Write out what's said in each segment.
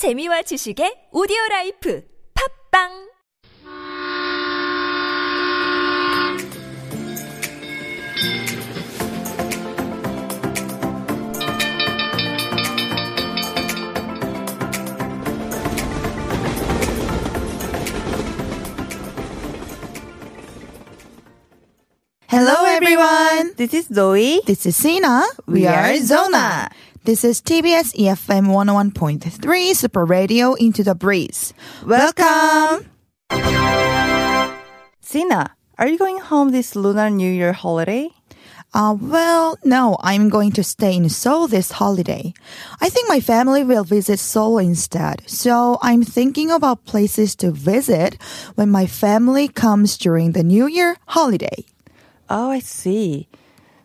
재미와 지식의 오디오 라이프 팝빵 Hello everyone. This is Zoe. This is Sina. We are Zona. This is TBS EFM 101.3 Super Radio Into the Breeze. Welcome. Sina, are you going home this Lunar New Year holiday? Uh, well, no, I'm going to stay in Seoul this holiday. I think my family will visit Seoul instead. So I'm thinking about places to visit when my family comes during the New Year holiday. Oh, I see.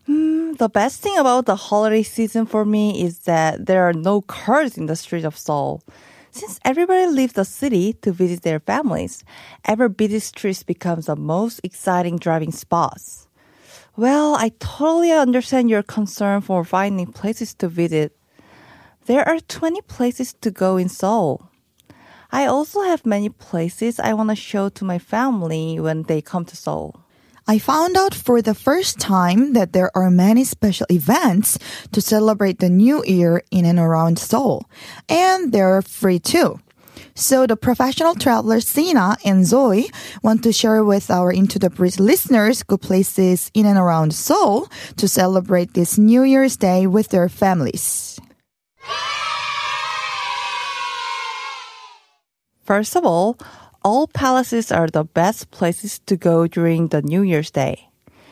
Hmm, the best thing about the holiday season for me is that there are no cars in the streets of Seoul. Since everybody leaves the city to visit their families, ever busy streets becomes the most exciting driving spots. Well, I totally understand your concern for finding places to visit. There are 20 places to go in Seoul. I also have many places I want to show to my family when they come to Seoul. I found out for the first time that there are many special events to celebrate the new year in and around Seoul. And they're free too. So the professional travelers Sina and Zoe want to share with our Into the Breeze listeners good places in and around Seoul to celebrate this New Year's Day with their families. First of all, all palaces are the best places to go during the New Year's Day.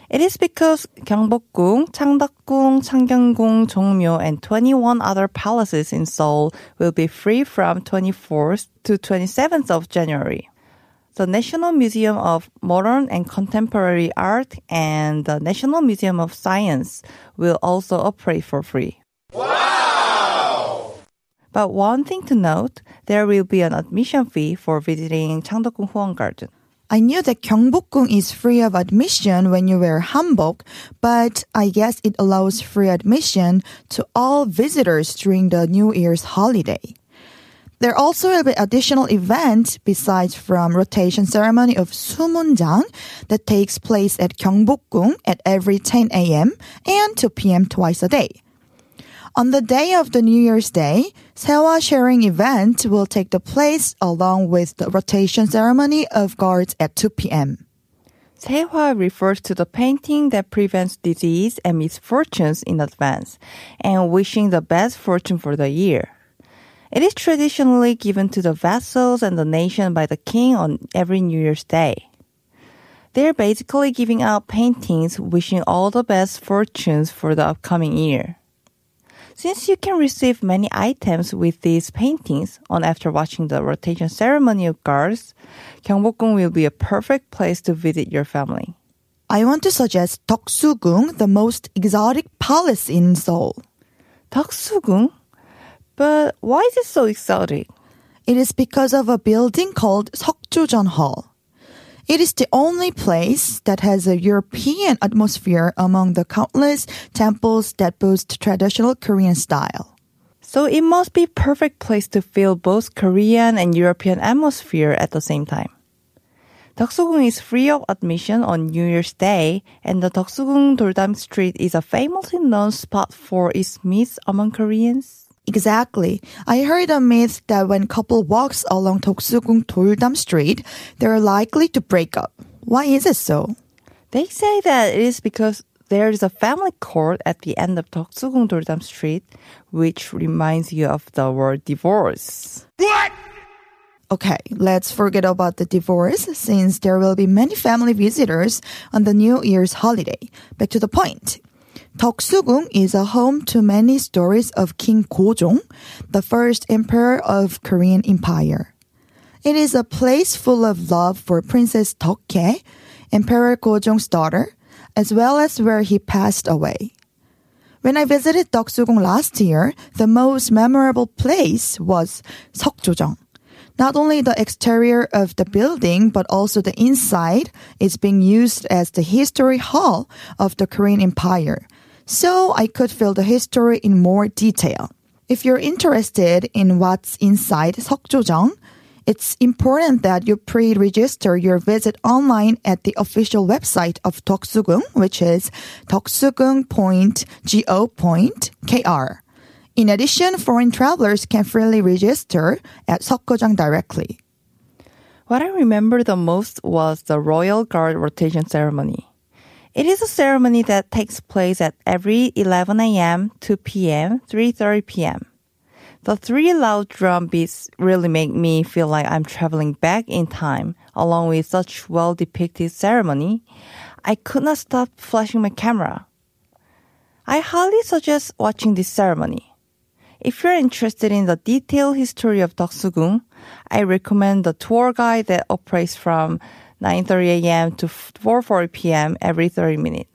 It is because Gyeongbokgung, Changdeokgung, Changgyeonggung, Jongmyo, and 21 other palaces in Seoul will be free from 24th to 27th of January. The National Museum of Modern and Contemporary Art and the National Museum of Science will also operate for free. But one thing to note, there will be an admission fee for visiting Changdeokgung Huwon Garden. I knew that Gyeongbokgung is free of admission when you wear hanbok, but I guess it allows free admission to all visitors during the New Year's holiday. There also will be additional events besides from rotation ceremony of Sumunjang that takes place at Gyeongbokgung at every 10 a.m. and 2 p.m. twice a day. On the day of the New Year's Day, Sehwa sharing event will take the place along with the rotation ceremony of guards at 2 p.m. Sehwa refers to the painting that prevents disease and misfortunes in advance and wishing the best fortune for the year. It is traditionally given to the vassals and the nation by the king on every New Year's Day. They're basically giving out paintings wishing all the best fortunes for the upcoming year. Since you can receive many items with these paintings on after watching the rotation ceremony of guards, Gyeongbokgung will be a perfect place to visit your family. I want to suggest Deoksugung, the most exotic palace in Seoul. Deoksugung? But why is it so exotic? It is because of a building called Seokjojeon Hall. It is the only place that has a European atmosphere among the countless temples that boast traditional Korean style. So it must be perfect place to feel both Korean and European atmosphere at the same time. Deoksugung is free of admission on New Year's Day, and the Deoksugung Doldam Street is a famously known spot for its myths among Koreans. Exactly. I heard a myth that when couple walks along Deoksugung Doldam Street, they're likely to break up. Why is it so? They say that it is because there is a family court at the end of Deoksugung Doldam Street, which reminds you of the word divorce. What? Okay, let's forget about the divorce since there will be many family visitors on the New Year's holiday. Back to the point. Deoksugung is a home to many stories of King Gojong, the first emperor of Korean Empire. It is a place full of love for Princess Deokhae, Emperor Gojong's daughter, as well as where he passed away. When I visited Deoksugung last year, the most memorable place was Seokjojeon. Not only the exterior of the building, but also the inside is being used as the history hall of the Korean Empire. So I could feel the history in more detail. If you're interested in what's inside Seokjojeon, it's important that you pre-register your visit online at the official website of Deoksugung, which is deoksugung.go.kr. In addition, foreign travelers can freely register at Seokjojeon directly. What I remember the most was the Royal Guard rotation ceremony. It is a ceremony that takes place at every 11 a.m., 2 p.m., 3:30 p.m. The three loud drum beats really make me feel like I'm traveling back in time, along with such well depicted ceremony. I could not stop flashing my camera. I highly suggest watching this ceremony. If you're interested in the detailed history of Deoksugung, I recommend the tour guide that operates from 9:30 a.m. to 4:40 p.m. every 30 minutes.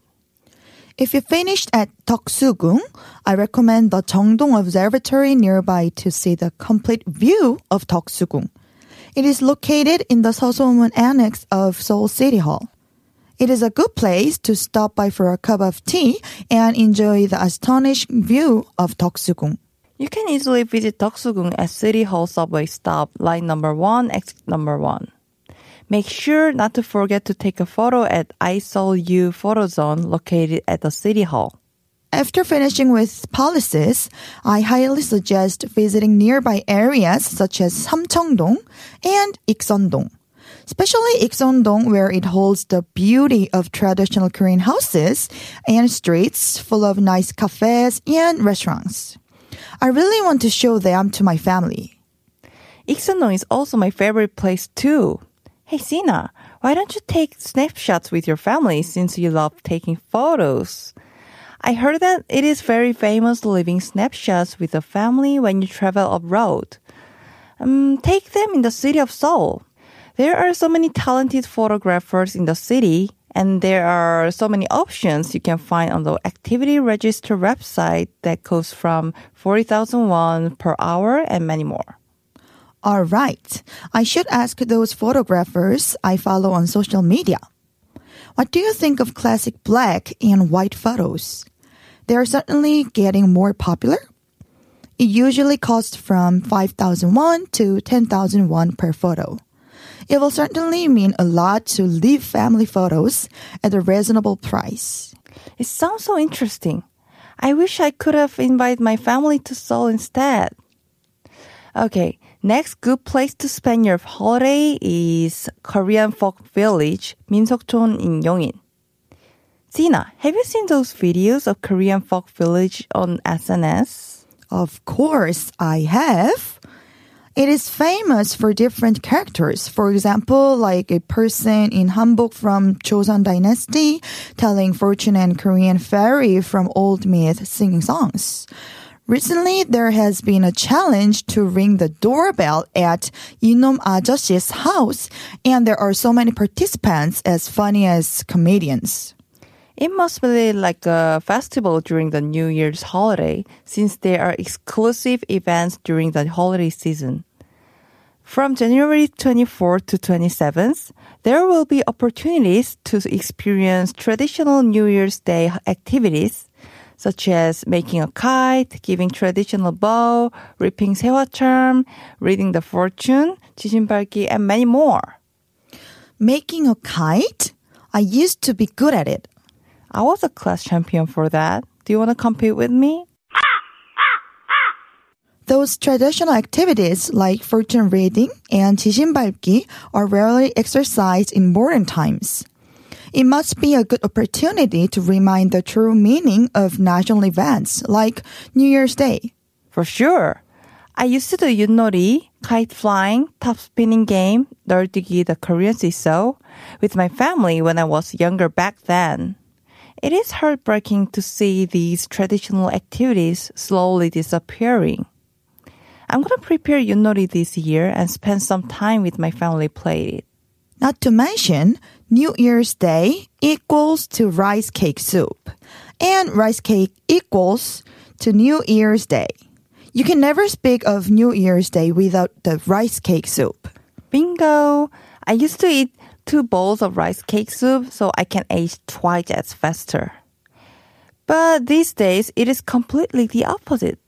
If you finished at Deoksugung, I recommend the Jeongdong Observatory nearby to see the complete view of Deoksugung. It is located in the Seosomun Annex of Seoul City Hall. It is a good place to stop by for a cup of tea and enjoy the astonishing view of Deoksugung. You can easily visit Deoksugung at City Hall subway stop, line number 1, exit number 1. Make sure not to forget to take a photo at ISOL-U photo zone located at the City Hall. After finishing with policies, I highly suggest visiting nearby areas such as Samcheongdong and Ikseondong. Especially Ikseondong where it holds the beauty of traditional Korean houses and streets full of nice cafes and restaurants. I really want to show them to my family. Ikseondong is also my favorite place too. Hey Sina, why don't you take snapshots with your family since you love taking photos? I heard that it is very famous living snapshots with the family when you travel abroad. Um, take them in the city of Seoul. There are so many talented photographers in the city, and there are so many options you can find on the activity register website that goes from 40,000 won per hour and many more. All right. I should ask those photographers I follow on social media. What do you think of classic black and white photos? They are certainly getting more popular. It usually costs from 5,000 won to 10,000 won per photo. It will certainly mean a lot to leave family photos at a reasonable price. It sounds so interesting. I wish I could have invited my family to Seoul instead. Okay, next good place to spend your holiday is Korean Folk Village, Minsokchon in Yongin. Sina, have you seen those videos of Korean Folk Village on SNS? Of course, I have. It is famous for different characters. For example, like a person in hanbok from Joseon Dynasty telling fortune and Korean fairy from old myth singing songs. Recently, there has been a challenge to ring the doorbell at Inom Ajoshi's house, and there are so many participants as funny as comedians. It must be like a festival during the New Year's holiday since there are exclusive events during the holiday season. From January 24th to 27th, there will be opportunities to experience traditional New Year's Day activities, such as making a kite, giving traditional bow, ripping sehwa charm, reading the fortune, 지신밟기, and many more. Making a kite? I used to be good at it. I was a class champion for that. Do you want to compete with me? Those traditional activities like fortune reading and 지진밟기 are rarely exercised in modern times. It must be a good opportunity to remind the true meaning of national events like New Year's Day. For sure. I used to do yunori, kite flying, top spinning game, 널뛰기, the Korean seesaw, with my family when I was younger back then. It is heartbreaking to see these traditional activities slowly disappearing. I'm gonna prepare yunori this year and spend some time with my family playing it. Not to mention, New Year's Day equals to rice cake soup, and rice cake equals to New Year's Day. You can never speak of New Year's Day without the rice cake soup. Bingo! I used to eat two bowls of rice cake soup so I can age twice as faster. But these days, it is completely the opposite.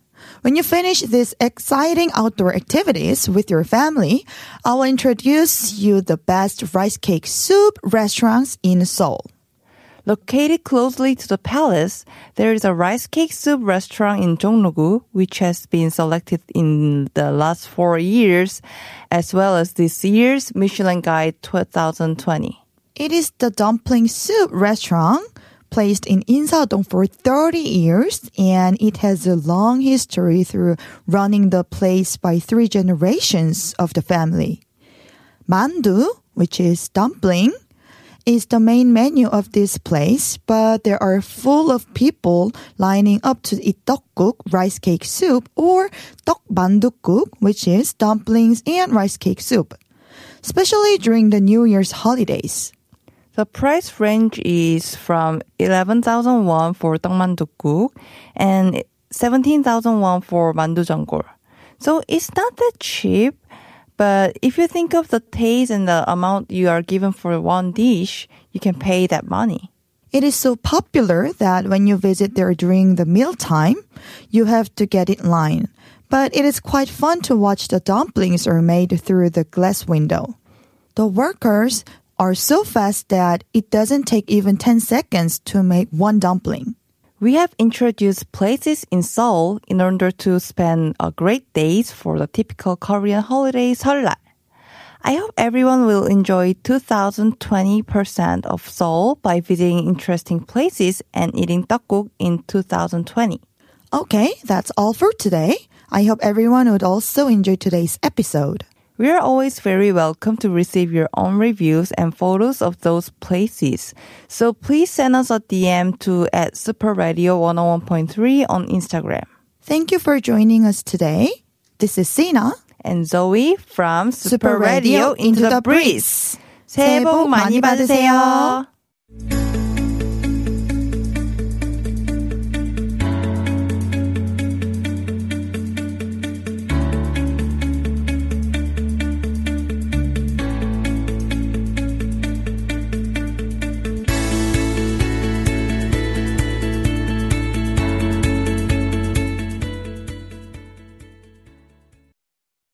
When you finish these exciting outdoor activities with your family, I will introduce you the best rice cake soup restaurants in Seoul. Located closely to the palace, there is a rice cake soup restaurant in Jongno-gu, which has been selected in the last four years, as well as this year's Michelin Guide 2020. It is the dumpling soup restaurant placed in Insadong for 30 years and it has a long history through running the place by three generations of the family. Mandu, which is dumpling, is the main menu of this place, but there are full of people lining up to eat tteokguk, rice cake soup, or tteokmandukguk, which is dumplings and rice cake soup, especially during the New Year's holidays. The price range is from 11,000 won for tteokmandukguk and 17,000 won for mandu So it's not that cheap, but if you think of the taste and the amount you are given for one dish, you can pay that money. It is so popular that when you visit there during the mealtime, you have to get in line. But it is quite fun to watch the dumplings are made through the glass window. The workers are so fast that it doesn't take even 10 seconds to make one dumpling. We have introduced places in Seoul in order to spend a great days for the typical Korean holiday Seollal. I hope everyone will enjoy 2020% of Seoul by visiting interesting places and eating tteokguk in 2020. Okay, that's all for today. I hope everyone would also enjoy today's episode. We are always very welcome to receive your own reviews and photos of those places. So please send us a DM to at Super Radio 101.3 on Instagram. Thank you for joining us today. This is Sina. And Zoe from Super Radio Into the Breeze. 새해 복 많이 받으세요.